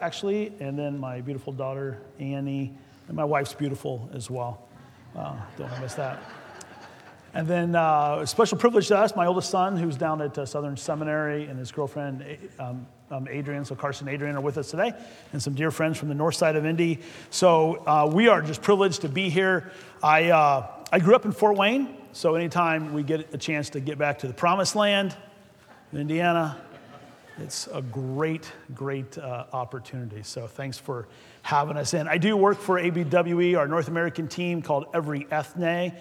actually, and then my beautiful daughter, Annie, and my wife's beautiful as well. Uh, don't want to miss that. And then uh, a special privilege to us, my oldest son, who's down at uh, Southern Seminary, and his girlfriend, um, um, Adrian, so Carson and Adrian are with us today, and some dear friends from the north side of Indy. So uh, we are just privileged to be here. I, uh, I grew up in Fort Wayne, so anytime we get a chance to get back to the promised land, Indiana, it's a great, great uh, opportunity. So thanks for having us in. I do work for ABWE, our North American team called Every Ethne.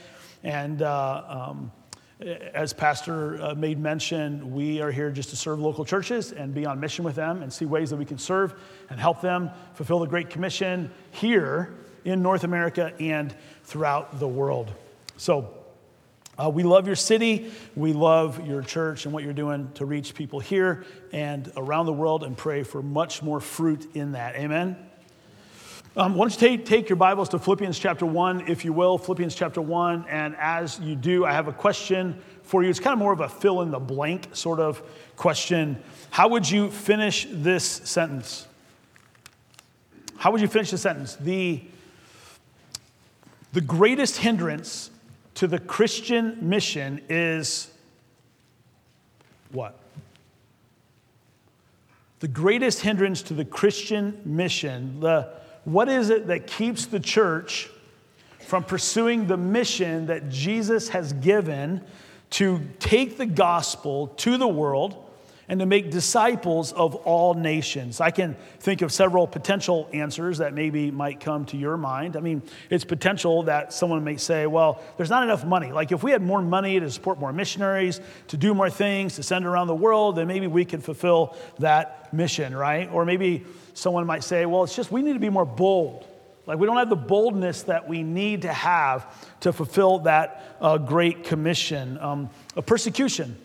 And uh, um, as Pastor uh, made mention, we are here just to serve local churches and be on mission with them and see ways that we can serve and help them fulfill the Great Commission here in North America and throughout the world. So, uh, we love your city. We love your church and what you're doing to reach people here and around the world and pray for much more fruit in that. Amen. Um, why don't you take, take your Bibles to Philippians chapter 1, if you will, Philippians chapter 1. And as you do, I have a question for you. It's kind of more of a fill in the blank sort of question. How would you finish this sentence? How would you finish the sentence? The, the greatest hindrance to the Christian mission is what? The greatest hindrance to the Christian mission, the what is it that keeps the church from pursuing the mission that Jesus has given to take the gospel to the world and to make disciples of all nations. I can think of several potential answers that maybe might come to your mind. I mean, it's potential that someone may say, well, there's not enough money. Like, if we had more money to support more missionaries, to do more things, to send around the world, then maybe we could fulfill that mission, right? Or maybe someone might say, well, it's just we need to be more bold. Like, we don't have the boldness that we need to have to fulfill that uh, great commission. Um, a persecution.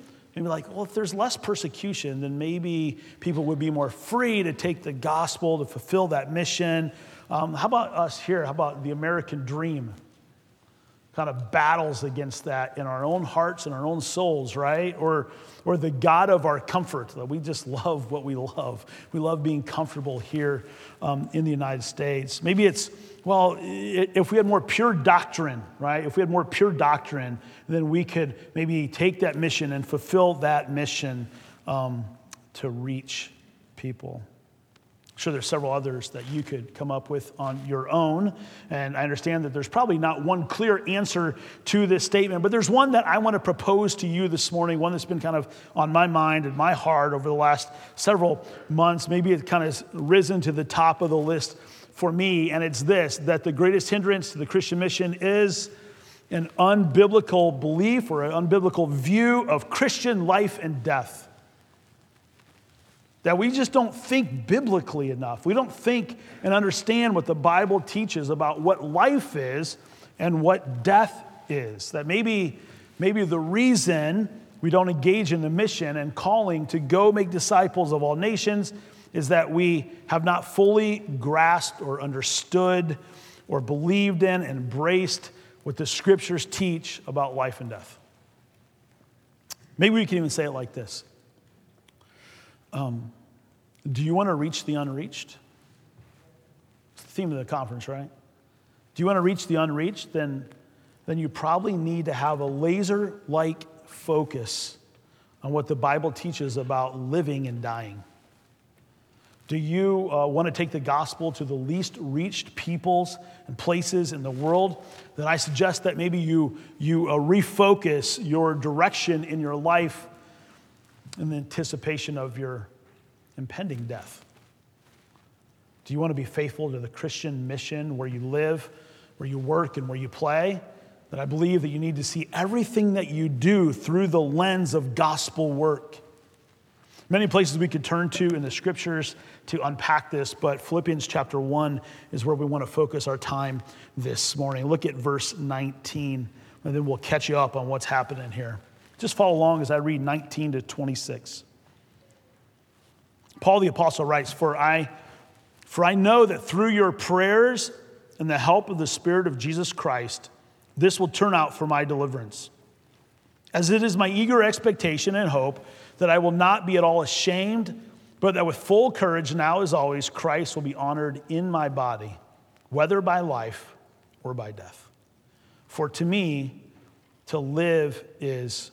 And be like, well, if there's less persecution, then maybe people would be more free to take the gospel to fulfill that mission. Um, how about us here? How about the American dream? Kind of battles against that in our own hearts and our own souls, right? Or or the God of our comfort. That we just love what we love. We love being comfortable here um, in the United States. Maybe it's, well, if we had more pure doctrine, right? If we had more pure doctrine, then we could maybe take that mission and fulfill that mission um, to reach people sure there's several others that you could come up with on your own. And I understand that there's probably not one clear answer to this statement, but there's one that I want to propose to you this morning, one that's been kind of on my mind and my heart over the last several months. Maybe it kind of risen to the top of the list for me, and it's this that the greatest hindrance to the Christian mission is an unbiblical belief or an unbiblical view of Christian life and death. That we just don't think biblically enough. We don't think and understand what the Bible teaches about what life is and what death is. That maybe, maybe the reason we don't engage in the mission and calling to go make disciples of all nations is that we have not fully grasped or understood or believed in and embraced what the scriptures teach about life and death. Maybe we can even say it like this um, do you want to reach the unreached? It's the theme of the conference, right? Do you want to reach the unreached? Then, then you probably need to have a laser like focus on what the Bible teaches about living and dying. Do you uh, want to take the gospel to the least reached peoples and places in the world? Then I suggest that maybe you, you uh, refocus your direction in your life in the anticipation of your impending death. Do you want to be faithful to the Christian mission where you live, where you work, and where you play? That I believe that you need to see everything that you do through the lens of gospel work. Many places we could turn to in the scriptures to unpack this, but Philippians chapter 1 is where we want to focus our time this morning. Look at verse 19, and then we'll catch you up on what's happening here. Just follow along as I read 19 to 26. Paul the Apostle writes, For I, for I know that through your prayers and the help of the Spirit of Jesus Christ, this will turn out for my deliverance. As it is my eager expectation and hope that I will not be at all ashamed, but that with full courage, now as always, Christ will be honored in my body, whether by life or by death. For to me, to live is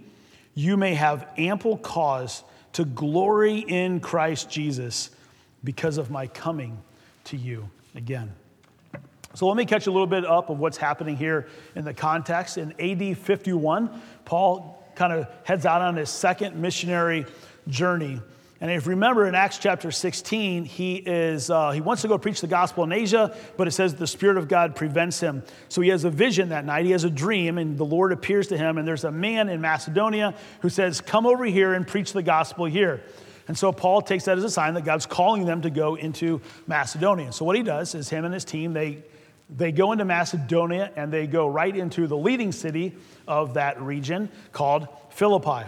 you may have ample cause to glory in Christ Jesus because of my coming to you again. So let me catch a little bit up of what's happening here in the context. In AD 51, Paul kind of heads out on his second missionary journey. And if you remember in Acts chapter 16, he, is, uh, he wants to go preach the gospel in Asia, but it says the Spirit of God prevents him. So he has a vision that night. He has a dream, and the Lord appears to him. And there's a man in Macedonia who says, Come over here and preach the gospel here. And so Paul takes that as a sign that God's calling them to go into Macedonia. So what he does is him and his team, they they go into Macedonia and they go right into the leading city of that region called Philippi.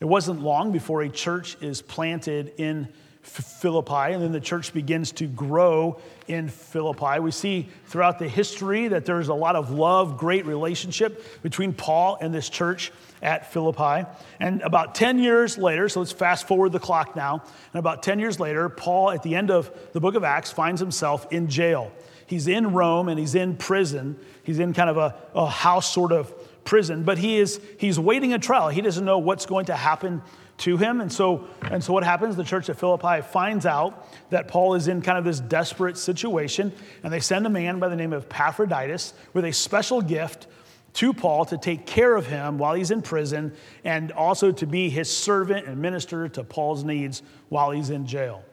It wasn't long before a church is planted in Philippi, and then the church begins to grow in Philippi. We see throughout the history that there's a lot of love, great relationship between Paul and this church at Philippi. And about 10 years later, so let's fast forward the clock now, and about 10 years later, Paul, at the end of the book of Acts, finds himself in jail. He's in Rome and he's in prison. He's in kind of a, a house sort of prison, but he is he's waiting a trial. He doesn't know what's going to happen to him. And so, and so what happens? The church at Philippi finds out that Paul is in kind of this desperate situation, and they send a man by the name of Epaphroditus with a special gift to Paul to take care of him while he's in prison and also to be his servant and minister to Paul's needs while he's in jail.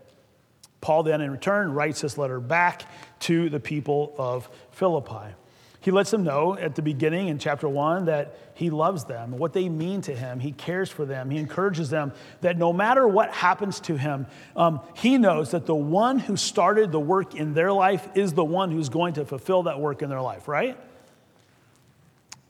Paul then, in return, writes this letter back to the people of Philippi. He lets them know at the beginning in chapter one that he loves them, what they mean to him. He cares for them. He encourages them that no matter what happens to him, um, he knows that the one who started the work in their life is the one who's going to fulfill that work in their life, right?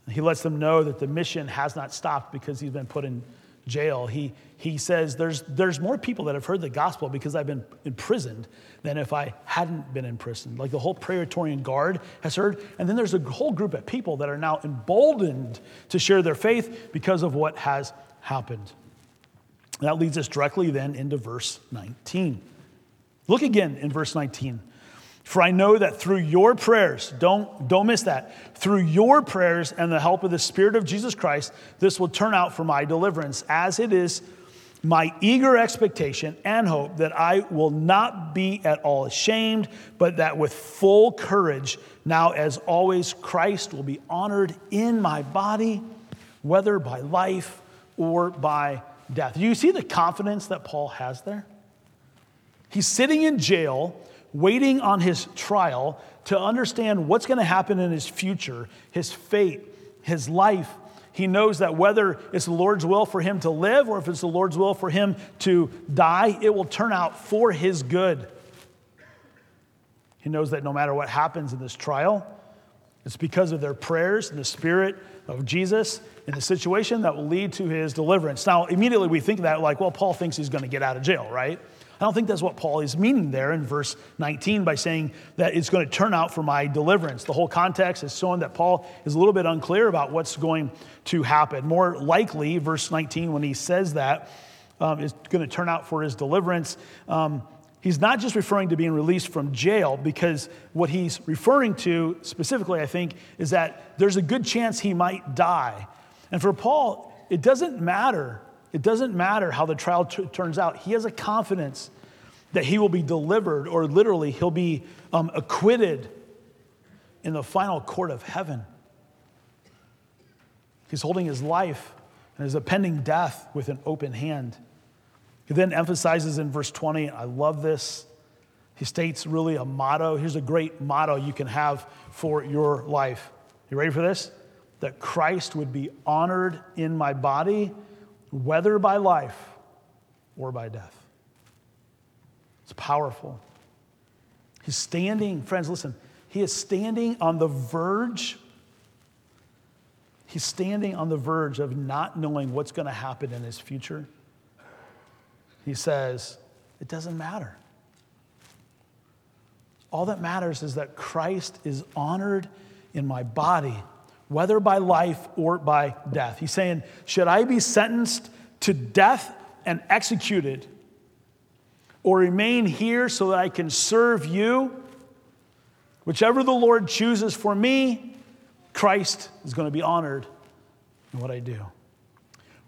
He lets them know that the mission has not stopped because he's been put in jail. He, he says, there's, there's more people that have heard the gospel because I've been imprisoned than if I hadn't been imprisoned. Like the whole Praetorian Guard has heard. And then there's a whole group of people that are now emboldened to share their faith because of what has happened. That leads us directly then into verse 19. Look again in verse 19. For I know that through your prayers, don't, don't miss that, through your prayers and the help of the Spirit of Jesus Christ, this will turn out for my deliverance, as it is my eager expectation and hope that I will not be at all ashamed, but that with full courage, now as always, Christ will be honored in my body, whether by life or by death. Do you see the confidence that Paul has there? He's sitting in jail waiting on his trial to understand what's going to happen in his future, his fate, his life. He knows that whether it's the Lord's will for him to live or if it's the Lord's will for him to die, it will turn out for his good. He knows that no matter what happens in this trial, it's because of their prayers and the Spirit of Jesus in the situation that will lead to his deliverance. Now, immediately we think that, like, well, Paul thinks he's going to get out of jail, right? I don't think that's what Paul is meaning there in verse 19 by saying that it's going to turn out for my deliverance. The whole context is showing that Paul is a little bit unclear about what's going to happen. More likely, verse 19, when he says that, um, is going to turn out for his deliverance. Um, he's not just referring to being released from jail, because what he's referring to specifically, I think, is that there's a good chance he might die. And for Paul, it doesn't matter it doesn't matter how the trial t- turns out. He has a confidence that he will be delivered, or literally, he'll be um, acquitted in the final court of heaven. He's holding his life and his impending death with an open hand. He then emphasizes in verse 20, I love this. He states really a motto. Here's a great motto you can have for your life. You ready for this? That Christ would be honored in my body whether by life or by death. It's powerful. He's standing, friends, listen, he is standing on the verge. He's standing on the verge of not knowing what's going to happen in his future. He says, It doesn't matter. All that matters is that Christ is honored in my body, whether by life or by death. He's saying, Should I be sentenced to death and executed, or remain here so that I can serve you? Whichever the Lord chooses for me, Christ is going to be honored in what I do.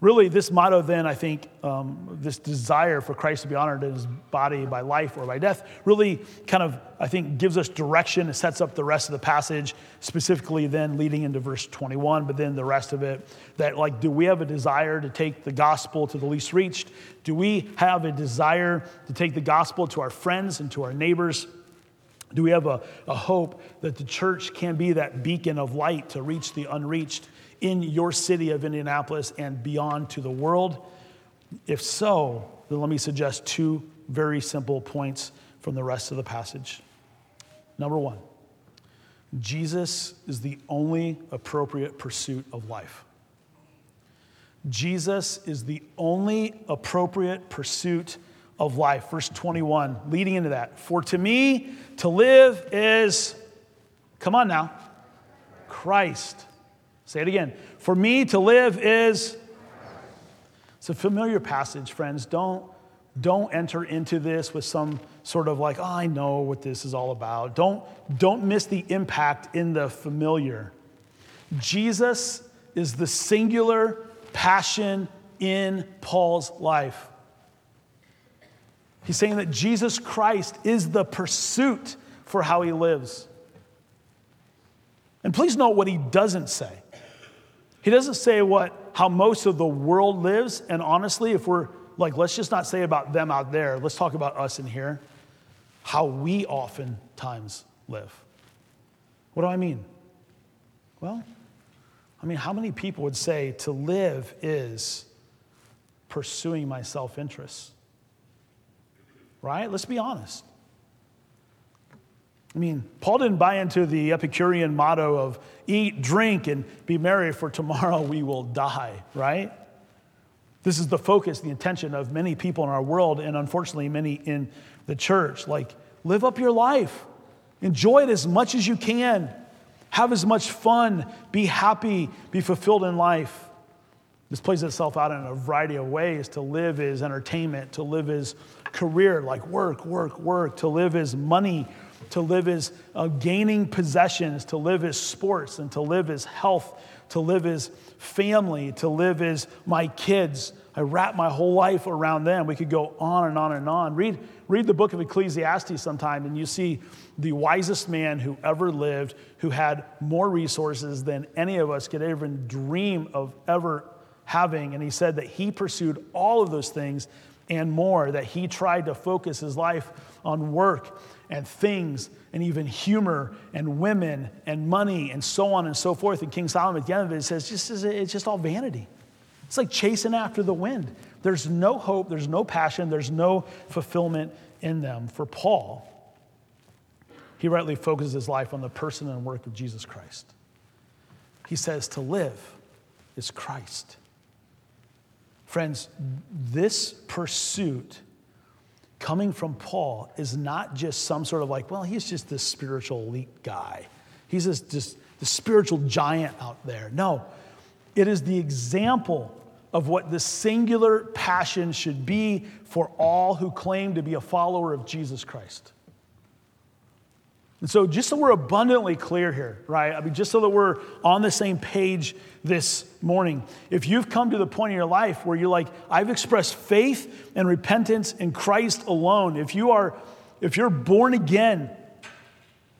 Really, this motto, then, I think, um, this desire for Christ to be honored in his body by life or by death, really kind of, I think, gives us direction. It sets up the rest of the passage, specifically then leading into verse 21, but then the rest of it that, like, do we have a desire to take the gospel to the least reached? Do we have a desire to take the gospel to our friends and to our neighbors? Do we have a, a hope that the church can be that beacon of light to reach the unreached? In your city of Indianapolis and beyond to the world? If so, then let me suggest two very simple points from the rest of the passage. Number one, Jesus is the only appropriate pursuit of life. Jesus is the only appropriate pursuit of life. Verse 21, leading into that. For to me, to live is, come on now, Christ. Say it again. For me to live is. It's a familiar passage, friends. Don't, don't enter into this with some sort of like, oh, I know what this is all about. Don't, don't miss the impact in the familiar. Jesus is the singular passion in Paul's life. He's saying that Jesus Christ is the pursuit for how he lives. And please note what he doesn't say. He doesn't say what how most of the world lives. And honestly, if we're like, let's just not say about them out there, let's talk about us in here, how we oftentimes live. What do I mean? Well, I mean, how many people would say to live is pursuing my self interest? Right? Let's be honest. I mean, Paul didn't buy into the Epicurean motto of eat, drink, and be merry, for tomorrow we will die, right? This is the focus, the intention of many people in our world, and unfortunately, many in the church. Like, live up your life, enjoy it as much as you can, have as much fun, be happy, be fulfilled in life. This plays itself out in a variety of ways. To live is entertainment, to live is career, like work, work, work, to live is money to live as uh, gaining possessions, to live as sports, and to live as health, to live as family, to live as my kids. I wrap my whole life around them. We could go on and on and on. Read, read the book of Ecclesiastes sometime, and you see the wisest man who ever lived, who had more resources than any of us could even dream of ever having. And he said that he pursued all of those things and more, that he tried to focus his life on work and things and even humor and women and money and so on and so forth. And King Solomon at the end of it says, just, it's just all vanity. It's like chasing after the wind. There's no hope, there's no passion, there's no fulfillment in them. For Paul, he rightly focuses his life on the person and work of Jesus Christ. He says to live is Christ. Friends, this pursuit coming from Paul is not just some sort of like, well, he's just this spiritual elite guy. He's just, just the spiritual giant out there. No, it is the example of what the singular passion should be for all who claim to be a follower of Jesus Christ. And so, just so we're abundantly clear here, right? I mean, just so that we're on the same page this morning, if you've come to the point in your life where you're like, I've expressed faith and repentance in Christ alone, if you are, if you're born again,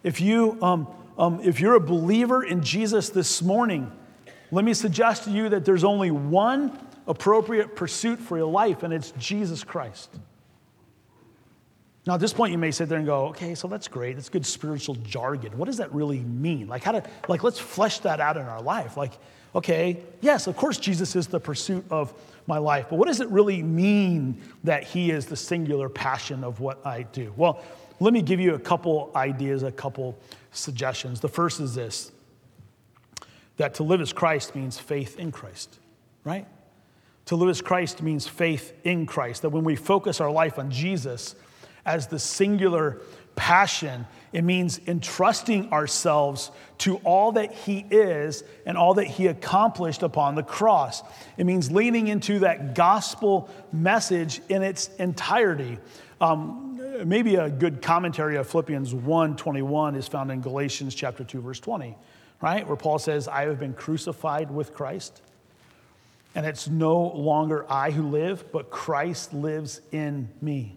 if you, um, um, if you're a believer in Jesus this morning, let me suggest to you that there's only one appropriate pursuit for your life, and it's Jesus Christ. Now, at this point, you may sit there and go, okay, so that's great. That's good spiritual jargon. What does that really mean? Like, how to, like, let's flesh that out in our life. Like, okay, yes, of course, Jesus is the pursuit of my life, but what does it really mean that he is the singular passion of what I do? Well, let me give you a couple ideas, a couple suggestions. The first is this that to live as Christ means faith in Christ, right? To live as Christ means faith in Christ. That when we focus our life on Jesus as the singular passion, it means entrusting ourselves to all that He is and all that He accomplished upon the cross. It means leaning into that gospel message in its entirety. Um, maybe a good commentary of Philippians 1 21 is found in Galatians chapter 2, verse 20, right? Where Paul says, I have been crucified with Christ. And it's no longer I who live, but Christ lives in me.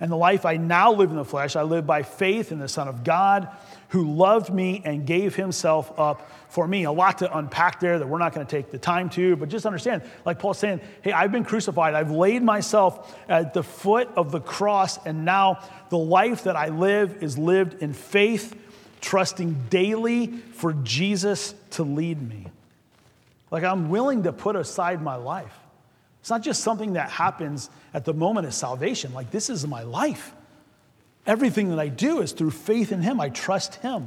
And the life I now live in the flesh, I live by faith in the Son of God who loved me and gave himself up for me. A lot to unpack there that we're not going to take the time to, but just understand, like Paul's saying, hey, I've been crucified. I've laid myself at the foot of the cross, and now the life that I live is lived in faith, trusting daily for Jesus to lead me. Like I'm willing to put aside my life. It's not just something that happens at the moment of salvation. Like, this is my life. Everything that I do is through faith in Him. I trust Him.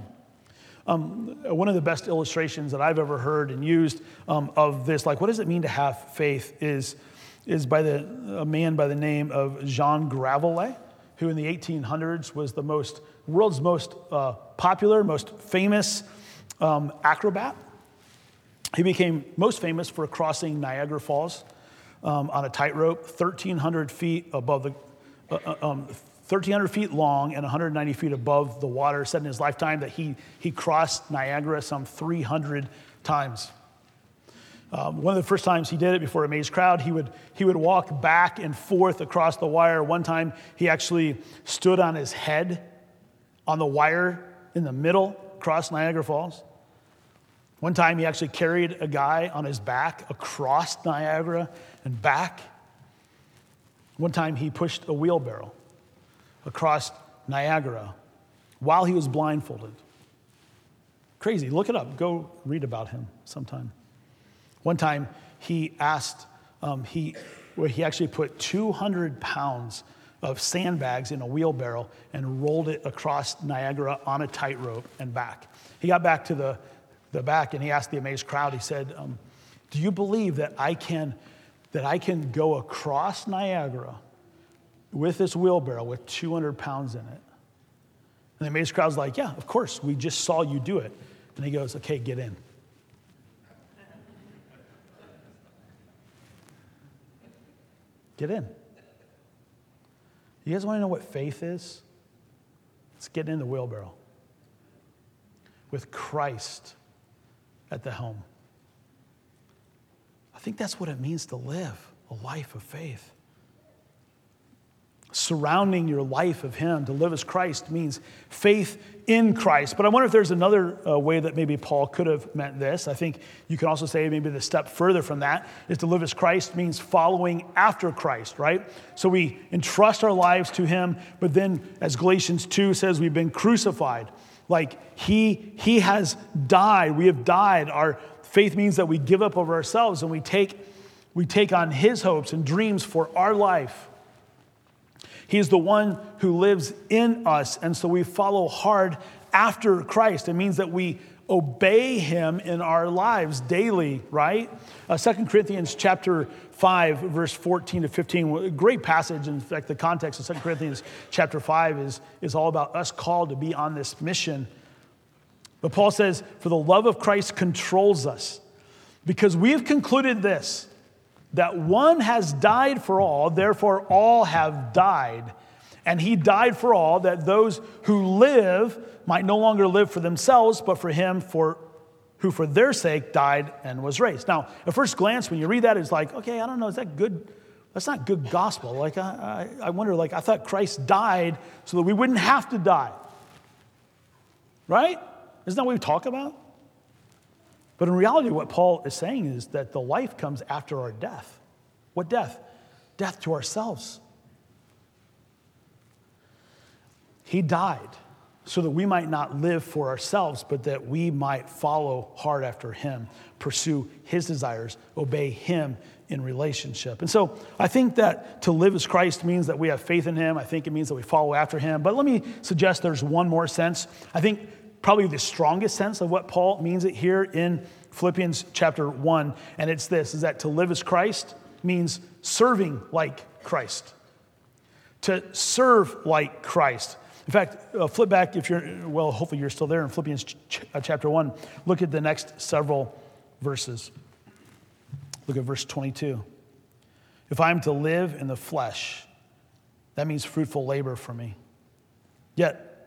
Um, one of the best illustrations that I've ever heard and used um, of this, like, what does it mean to have faith, is, is by the, a man by the name of Jean Gravois, who in the 1800s was the most, world's most uh, popular, most famous um, acrobat. He became most famous for crossing Niagara Falls um, on a tightrope, 1,300 feet above the, uh, uh um, 1,300 feet long and 190 feet above the water. Said in his lifetime that he, he crossed Niagara some 300 times. Um, one of the first times he did it before a amazed crowd, he would, he would walk back and forth across the wire. One time he actually stood on his head on the wire in the middle across Niagara Falls. One time he actually carried a guy on his back across Niagara and back. One time he pushed a wheelbarrow across Niagara while he was blindfolded. Crazy. Look it up. Go read about him sometime. One time he asked, um, he, where he actually put 200 pounds of sandbags in a wheelbarrow and rolled it across Niagara on a tightrope and back. He got back to the, the back and he asked the amazed crowd, he said, um, Do you believe that I can that I can go across Niagara with this wheelbarrow with 200 pounds in it. And the amazed crowd's like, Yeah, of course, we just saw you do it. And he goes, Okay, get in. Get in. You guys want to know what faith is? It's getting in the wheelbarrow with Christ at the helm I think that's what it means to live a life of faith. Surrounding your life of Him, to live as Christ, means faith in Christ. But I wonder if there's another uh, way that maybe Paul could have meant this. I think you can also say maybe the step further from that is to live as Christ means following after Christ, right? So we entrust our lives to Him, but then, as Galatians 2 says, we've been crucified. Like he, he has died. We have died. Our, Faith means that we give up of ourselves and we take, we take on His hopes and dreams for our life. He is the one who lives in us, and so we follow hard after Christ. It means that we obey him in our lives daily right? Uh, 2 corinthians chapter 5 verse 14 to 15 great passage. In fact the context of 2 corinthians chapter 5 is, is all about us called to be on this mission. But Paul says, For the love of Christ controls us, because we have concluded this that one has died for all, therefore all have died. And he died for all, that those who live might no longer live for themselves, but for him for who for their sake died and was raised. Now, at first glance, when you read that, it's like, okay, I don't know, is that good? That's not good gospel. Like, I, I, I wonder, like, I thought Christ died so that we wouldn't have to die. Right? Isn't that what we talk about? But in reality, what Paul is saying is that the life comes after our death. What death? Death to ourselves. He died so that we might not live for ourselves, but that we might follow hard after Him, pursue His desires, obey Him in relationship. And so I think that to live as Christ means that we have faith in Him. I think it means that we follow after Him. But let me suggest there's one more sense. I think probably the strongest sense of what Paul means it here in Philippians chapter 1, and it's this is that to live as Christ means serving like Christ. To serve like Christ. In fact, uh, flip back if you're, well, hopefully you're still there in Philippians ch- uh, chapter 1. Look at the next several verses. Look at verse 22. If I am to live in the flesh, that means fruitful labor for me. Yet,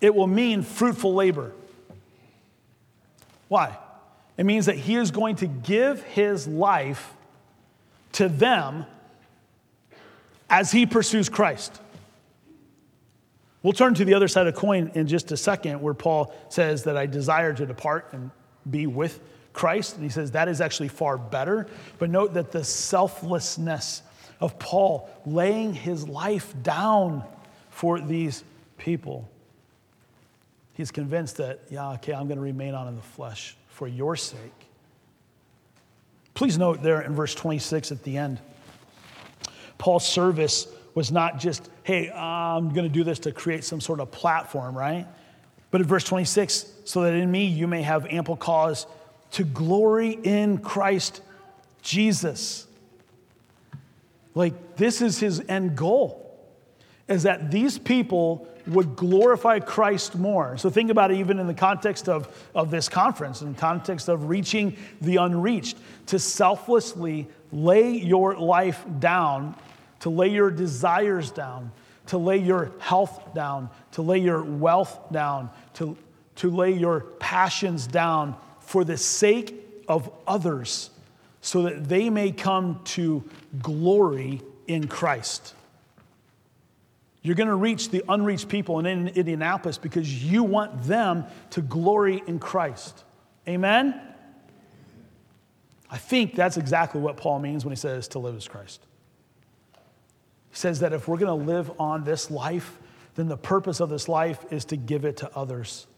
it will mean fruitful labor. Why? It means that he is going to give his life to them as he pursues Christ. We'll turn to the other side of the coin in just a second, where Paul says that I desire to depart and be with Christ. And he says that is actually far better. But note that the selflessness of Paul laying his life down for these people. He's convinced that, yeah, okay, I'm going to remain on in the flesh for your sake. Please note there in verse 26 at the end, Paul's service was not just, hey, I'm going to do this to create some sort of platform, right? But in verse 26, so that in me you may have ample cause to glory in Christ Jesus. Like, this is his end goal, is that these people would glorify Christ more. So think about it even in the context of, of this conference, in the context of reaching the unreached, to selflessly lay your life down to lay your desires down, to lay your health down, to lay your wealth down, to, to lay your passions down for the sake of others, so that they may come to glory in Christ. You're going to reach the unreached people in Indianapolis because you want them to glory in Christ. Amen? I think that's exactly what Paul means when he says to live as Christ He says that if we're going to live on this life, then the purpose of this life is to give it to others.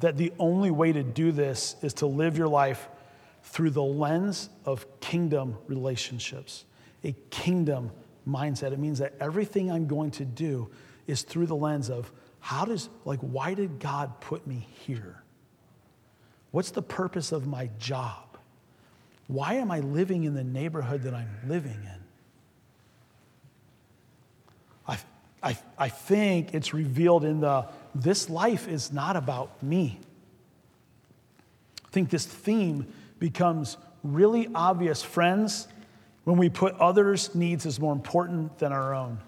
That the only way to do this is to live your life through the lens of kingdom relationships, a kingdom mindset. It means that everything I'm going to do is through the lens of how does, like, why did God put me here? What's the purpose of my job? Why am I living in the neighborhood that I'm living in? I, I, I think it's revealed in the this life is not about me. I think this theme becomes really obvious, friends, when we put others' needs as more important than our own.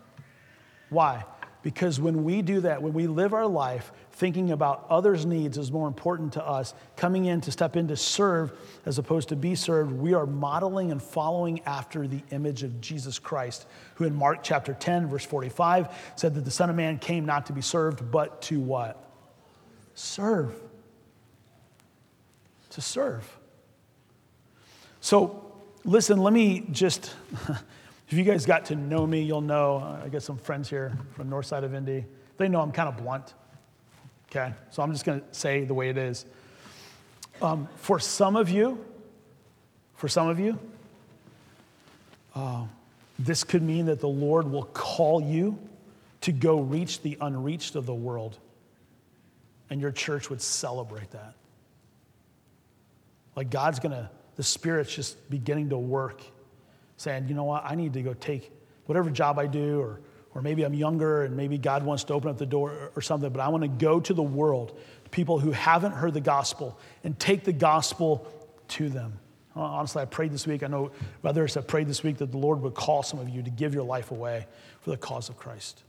Why? Because when we do that, when we live our life thinking about others' needs is more important to us, coming in to step in to serve as opposed to be served, we are modeling and following after the image of Jesus Christ, who in Mark chapter 10, verse 45, said that the Son of Man came not to be served, but to what? Serve. To serve. So, listen, let me just, if you guys got to know me, you'll know, I got some friends here from north side of Indy. They know I'm kind of blunt okay? So I'm just going to say the way it is. Um, for some of you, for some of you, uh, this could mean that the Lord will call you to go reach the unreached of the world, and your church would celebrate that. Like God's gonna, the Spirit's just beginning to work, saying, you know what, I need to go take whatever job I do or or maybe I'm younger and maybe God wants to open up the door or something, but I want to go to the world, people who haven't heard the gospel, and take the gospel to them. Uh, honestly, I prayed this week. I know others have prayed this week that the Lord would call some of you to give your life away for the cause of Christ.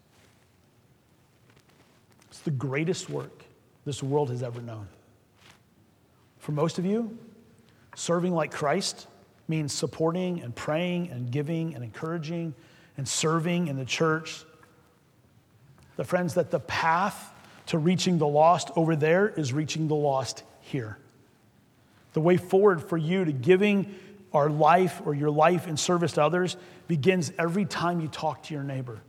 It's the greatest work this world has ever known. For most of you, serving like Christ means supporting and praying and giving and encouraging and serving in the church. The friends, that the path to reaching the lost over there is reaching the lost here. The way forward for you to giving our life or your life in service to others begins every time you talk to your neighbor.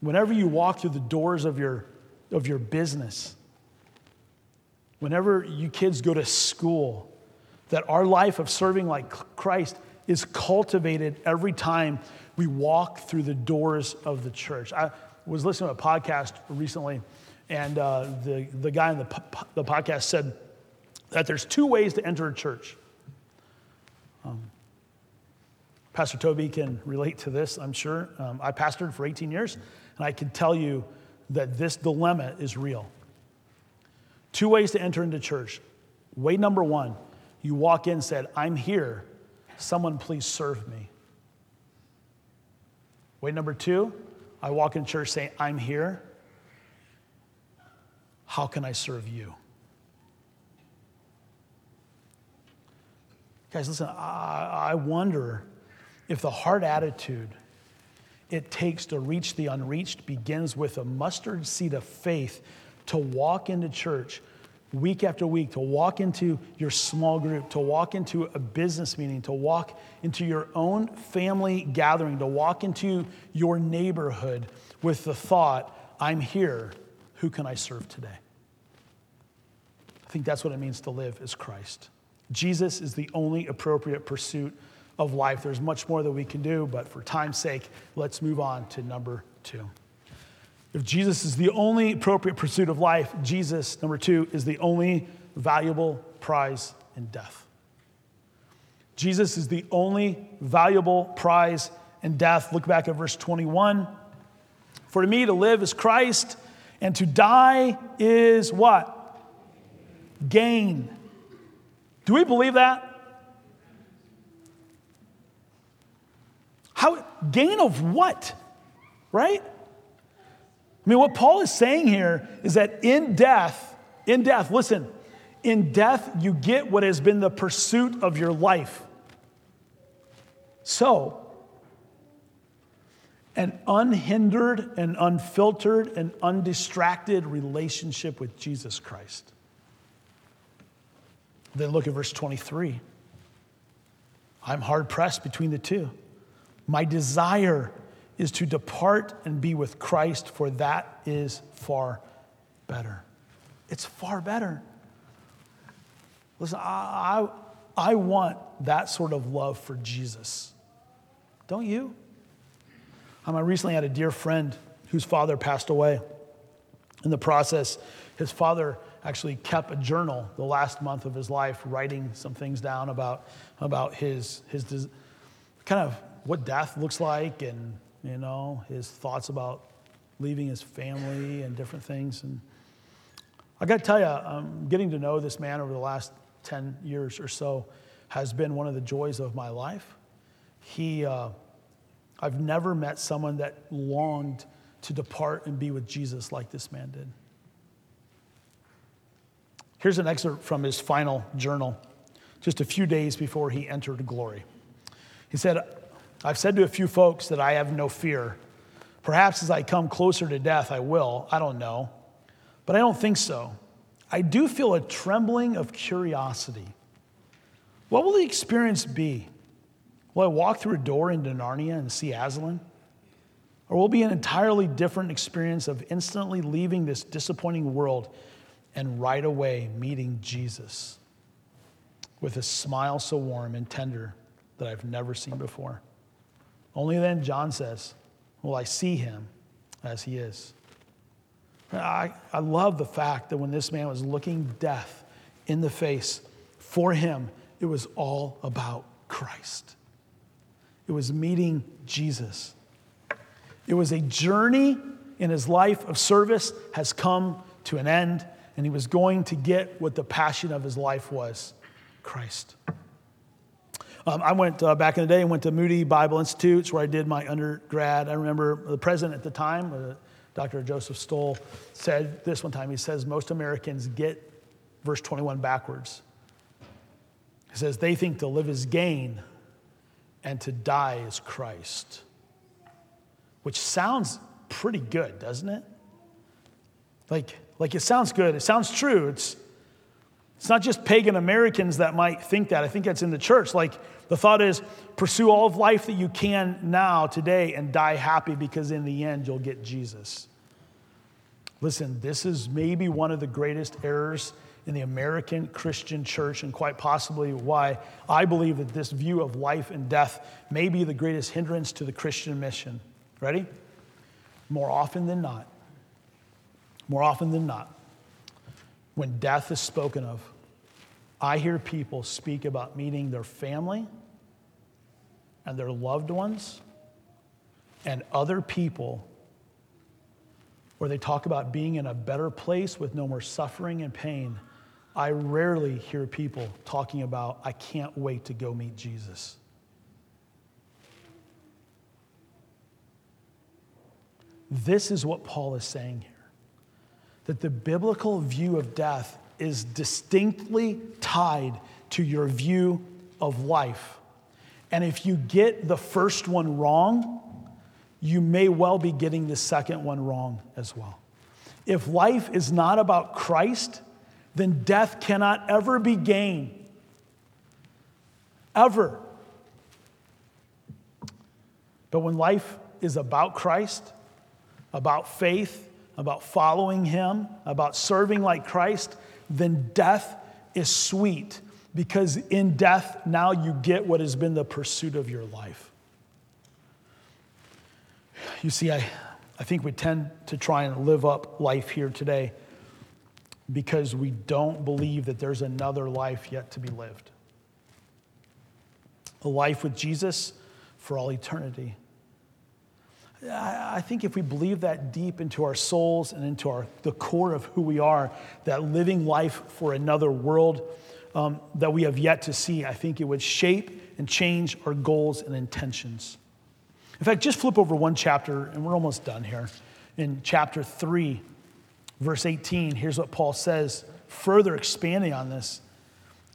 Whenever you walk through the doors of your, of your business, whenever you kids go to school, that our life of serving like Christ is cultivated every time we walk through the doors of the church. I was listening to a podcast recently, and uh, the, the guy in the, the podcast said that there's two ways to enter a church. Um, Pastor Toby can relate to this, I'm sure. Um, I pastored for 18 years, and I can tell you that this dilemma is real. Two ways to enter into church. Way number one, you walk in and said, I'm here. Someone please serve me. Way number two, I walk in church saying, I'm here. How can I serve you? Guys, listen, I, I wonder if the heart attitude it takes to reach the unreached begins with a mustard seed of faith to walk into church week after week, to walk into your small group, to walk into a business meeting, to walk into your own family gathering, to walk into your neighborhood with the thought, I'm here, who can I serve today? I think that's what it means to live as Christ. Jesus is the only appropriate pursuit of life. There's much more that we can do, but for time's sake, let's move on to number two. If Jesus is the only appropriate pursuit of life, Jesus, number two, is the only valuable prize in death. Jesus is the only valuable prize in death. Look back at verse 21. For me to live is Christ, and to die is what? Gain. Do we believe that? How gain of what? Right? I mean, what Paul is saying here is that in death, in death, listen, in death, you get what has been the pursuit of your life. So, an unhindered and unfiltered and undistracted relationship with Jesus Christ. Then look at verse 23. I'm hard pressed between the two. My desire is to depart and be with Christ, for that is far better. It's far better. Listen, I, I, I want that sort of love for Jesus. Don't you? Um, I recently had a dear friend whose father passed away. In the process, his father actually kept a journal the last month of his life, writing some things down about, about his, his kind of what death looks like and you know, his thoughts about leaving his family and different things. And I got to tell you, um, getting to know this man over the last 10 years or so has been one of the joys of my life. He, uh, I've never met someone that longed to depart and be with Jesus like this man did. Here's an excerpt from his final journal, just a few days before he entered glory. He said, I've said to a few folks that I have no fear. Perhaps as I come closer to death, I will. I don't know. But I don't think so. I do feel a trembling of curiosity. What will the experience be? Will I walk through a door into Narnia and see Aslan? Or will it be an entirely different experience of instantly leaving this disappointing world and right away meeting Jesus with a smile so warm and tender that I've never seen before? Only then, John says, will I see him as he is. I, I love the fact that when this man was looking death in the face, for him, it was all about Christ. It was meeting Jesus. It was a journey in his life of service has come to an end, and he was going to get what the passion of his life was Christ. Um, I went uh, back in the day and went to Moody Bible Institutes where I did my undergrad. I remember the president at the time, uh, Dr. Joseph Stowell, said this one time. He says, Most Americans get verse 21 backwards. He says, They think to live is gain and to die is Christ, which sounds pretty good, doesn't it? Like, like it sounds good. It sounds true. It's, it's not just pagan Americans that might think that. I think that's in the church. Like, the thought is pursue all of life that you can now, today, and die happy because in the end you'll get Jesus. Listen, this is maybe one of the greatest errors in the American Christian church, and quite possibly why I believe that this view of life and death may be the greatest hindrance to the Christian mission. Ready? More often than not, more often than not, when death is spoken of, I hear people speak about meeting their family and their loved ones and other people where they talk about being in a better place with no more suffering and pain, I rarely hear people talking about, I can't wait to go meet Jesus. This is what Paul is saying here that the biblical view of death is distinctly tied to your view of life. And if you get the first one wrong, you may well be getting the second one wrong as well. If life is not about Christ, then death cannot ever be gain. Ever. But when life is about Christ, about faith, about following Him, about serving like Christ, then death is sweet because in death, now you get what has been the pursuit of your life. You see, I, I think we tend to try and live up life here today because we don't believe that there's another life yet to be lived. A life with Jesus for all eternity. I think if we believe that deep into our souls and into our, the core of who we are, that living life for another world, um, that we have yet to see, I think it would shape and change our goals and intentions. In fact, just flip over one chapter, and we're almost done here. In chapter 3, verse 18, here's what Paul says, further expanding on this.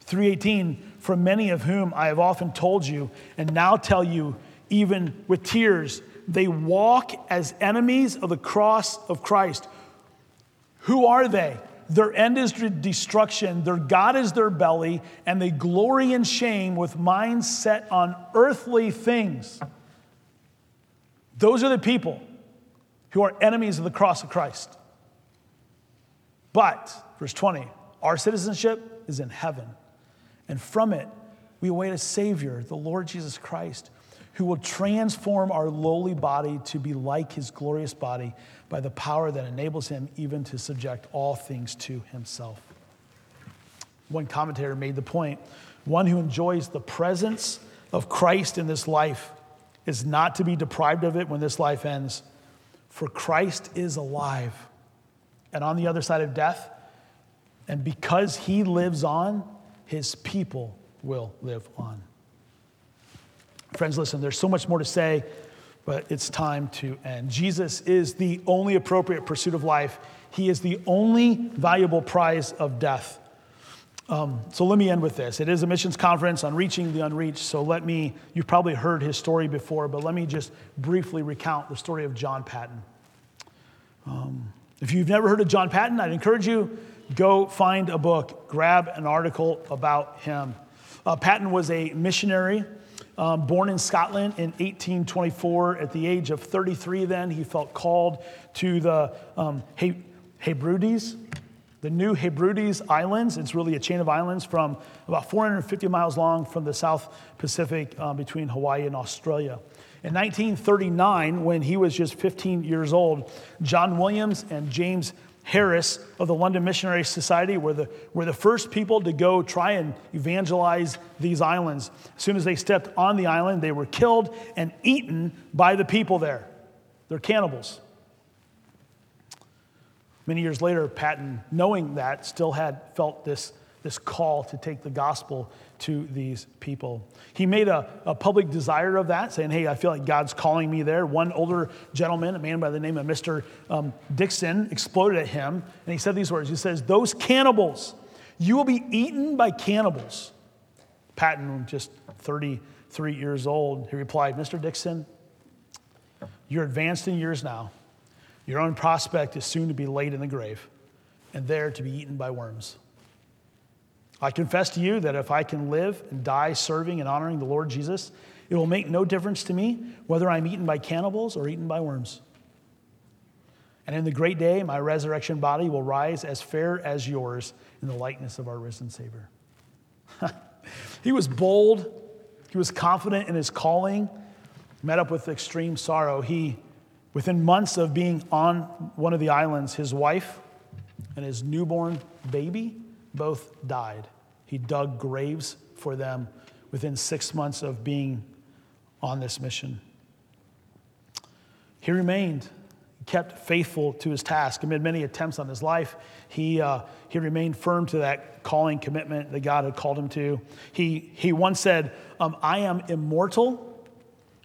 318, for many of whom I have often told you, and now tell you, even with tears, they walk as enemies of the cross of Christ. Who are they? Their end is destruction, their God is their belly, and they glory in shame with minds set on earthly things. Those are the people who are enemies of the cross of Christ. But, verse 20, our citizenship is in heaven, and from it we await a Savior, the Lord Jesus Christ, who will transform our lowly body to be like his glorious body by the power that enables him even to subject all things to himself. One commentator made the point one who enjoys the presence of Christ in this life is not to be deprived of it when this life ends, for Christ is alive. And on the other side of death, and because he lives on, his people will live on. Friends, listen, there's so much more to say but it's time to end. Jesus is the only appropriate pursuit of life, He is the only valuable prize of death. Um, so let me end with this. It is a missions conference on reaching the unreached. So let me, you've probably heard his story before, but let me just briefly recount the story of John Paton. Um, if you've never heard of John Paton, I'd encourage you go find a book, grab an article about him. Uh, Paton was a missionary um, born in Scotland in 1824, at the age of 33, then he felt called to the um, Hebrides, the New Hebrides Islands. It's really a chain of islands from about 450 miles long from the South Pacific uh, between Hawaii and Australia. In 1939, when he was just 15 years old, John Williams and James Harris of the London Missionary Society were the, were the first people to go try and evangelize these islands. As soon as they stepped on the island, they were killed and eaten by the people there. They're cannibals. Many years later, Paton, knowing that, still had felt this this call to take the gospel to these people. He made a, a public desire of that, saying, Hey, I feel like God's calling me there. One older gentleman, a man by the name of Mr. Um, Dixon, exploded at him, and he said these words He says, Those cannibals, you will be eaten by cannibals. Paton, just 33 years old, he replied, Mr. Dixon, you're advanced in years now. Your own prospect is soon to be laid in the grave and there to be eaten by worms. I confess to you that if I can live and die serving and honoring the Lord Jesus, it will make no difference to me whether I'm eaten by cannibals or eaten by worms. And in the great day, my resurrection body will rise as fair as yours in the likeness of our risen Savior. he was bold, he was confident in his calling, met up with extreme sorrow. He, within months of being on one of the islands, his wife and his newborn baby both died. He dug graves for them within six months of being on this mission. He remained, kept faithful to his task. Amid many attempts on his life, he, uh, he remained firm to that calling commitment that God had called him to. He, he once said, um, I am immortal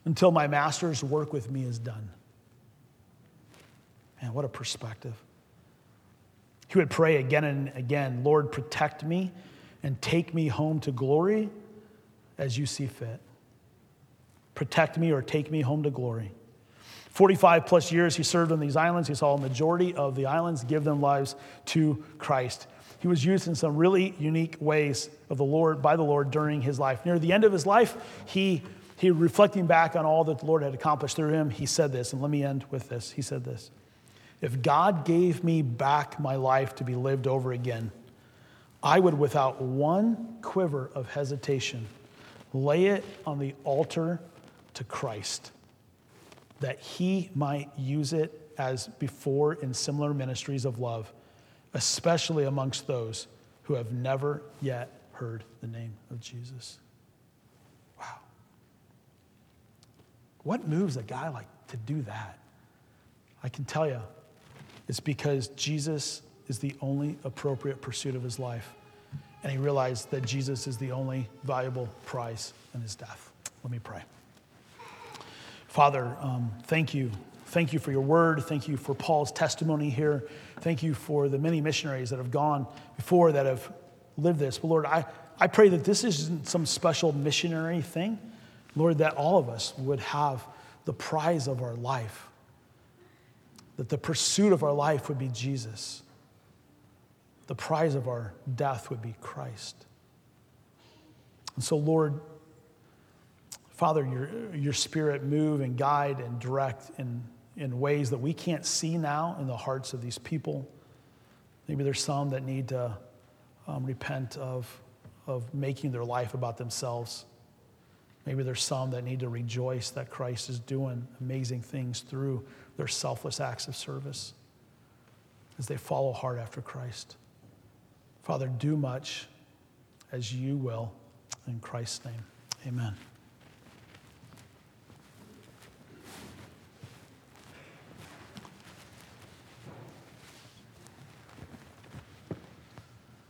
until my master's work with me is done. Man, what a perspective. He would pray again and again, Lord, protect me and take me home to glory as you see fit. Protect me or take me home to glory. 45 plus years he served on these islands. He saw a majority of the islands give them lives to Christ. He was used in some really unique ways of the Lord by the Lord during his life. Near the end of his life, he, he reflecting back on all that the Lord had accomplished through him, he said this, and let me end with this. He said this. If God gave me back my life to be lived over again, I would, without one quiver of hesitation, lay it on the altar to Christ, that he might use it as before in similar ministries of love, especially amongst those who have never yet heard the name of Jesus. Wow. What moves a guy like to do that? I can tell you, it's because Jesus is the only appropriate pursuit of his life. And he realized that Jesus is the only valuable prize in his death. Let me pray. Father, um, thank you. Thank you for your word. Thank you for Paul's testimony here. Thank you for the many missionaries that have gone before that have lived this. But Lord, I, I pray that this isn't some special missionary thing. Lord, that all of us would have the prize of our life that the pursuit of our life would be Jesus. The prize of our death would be Christ. And so, Lord, Father, your, your spirit move and guide and direct in, in ways that we can't see now in the hearts of these people. Maybe there's some that need to um, repent of, of making their life about themselves. Maybe there's some that need to rejoice that Christ is doing amazing things through their selfless acts of service as they follow hard after Christ. Father, do much as you will. In Christ's name, amen.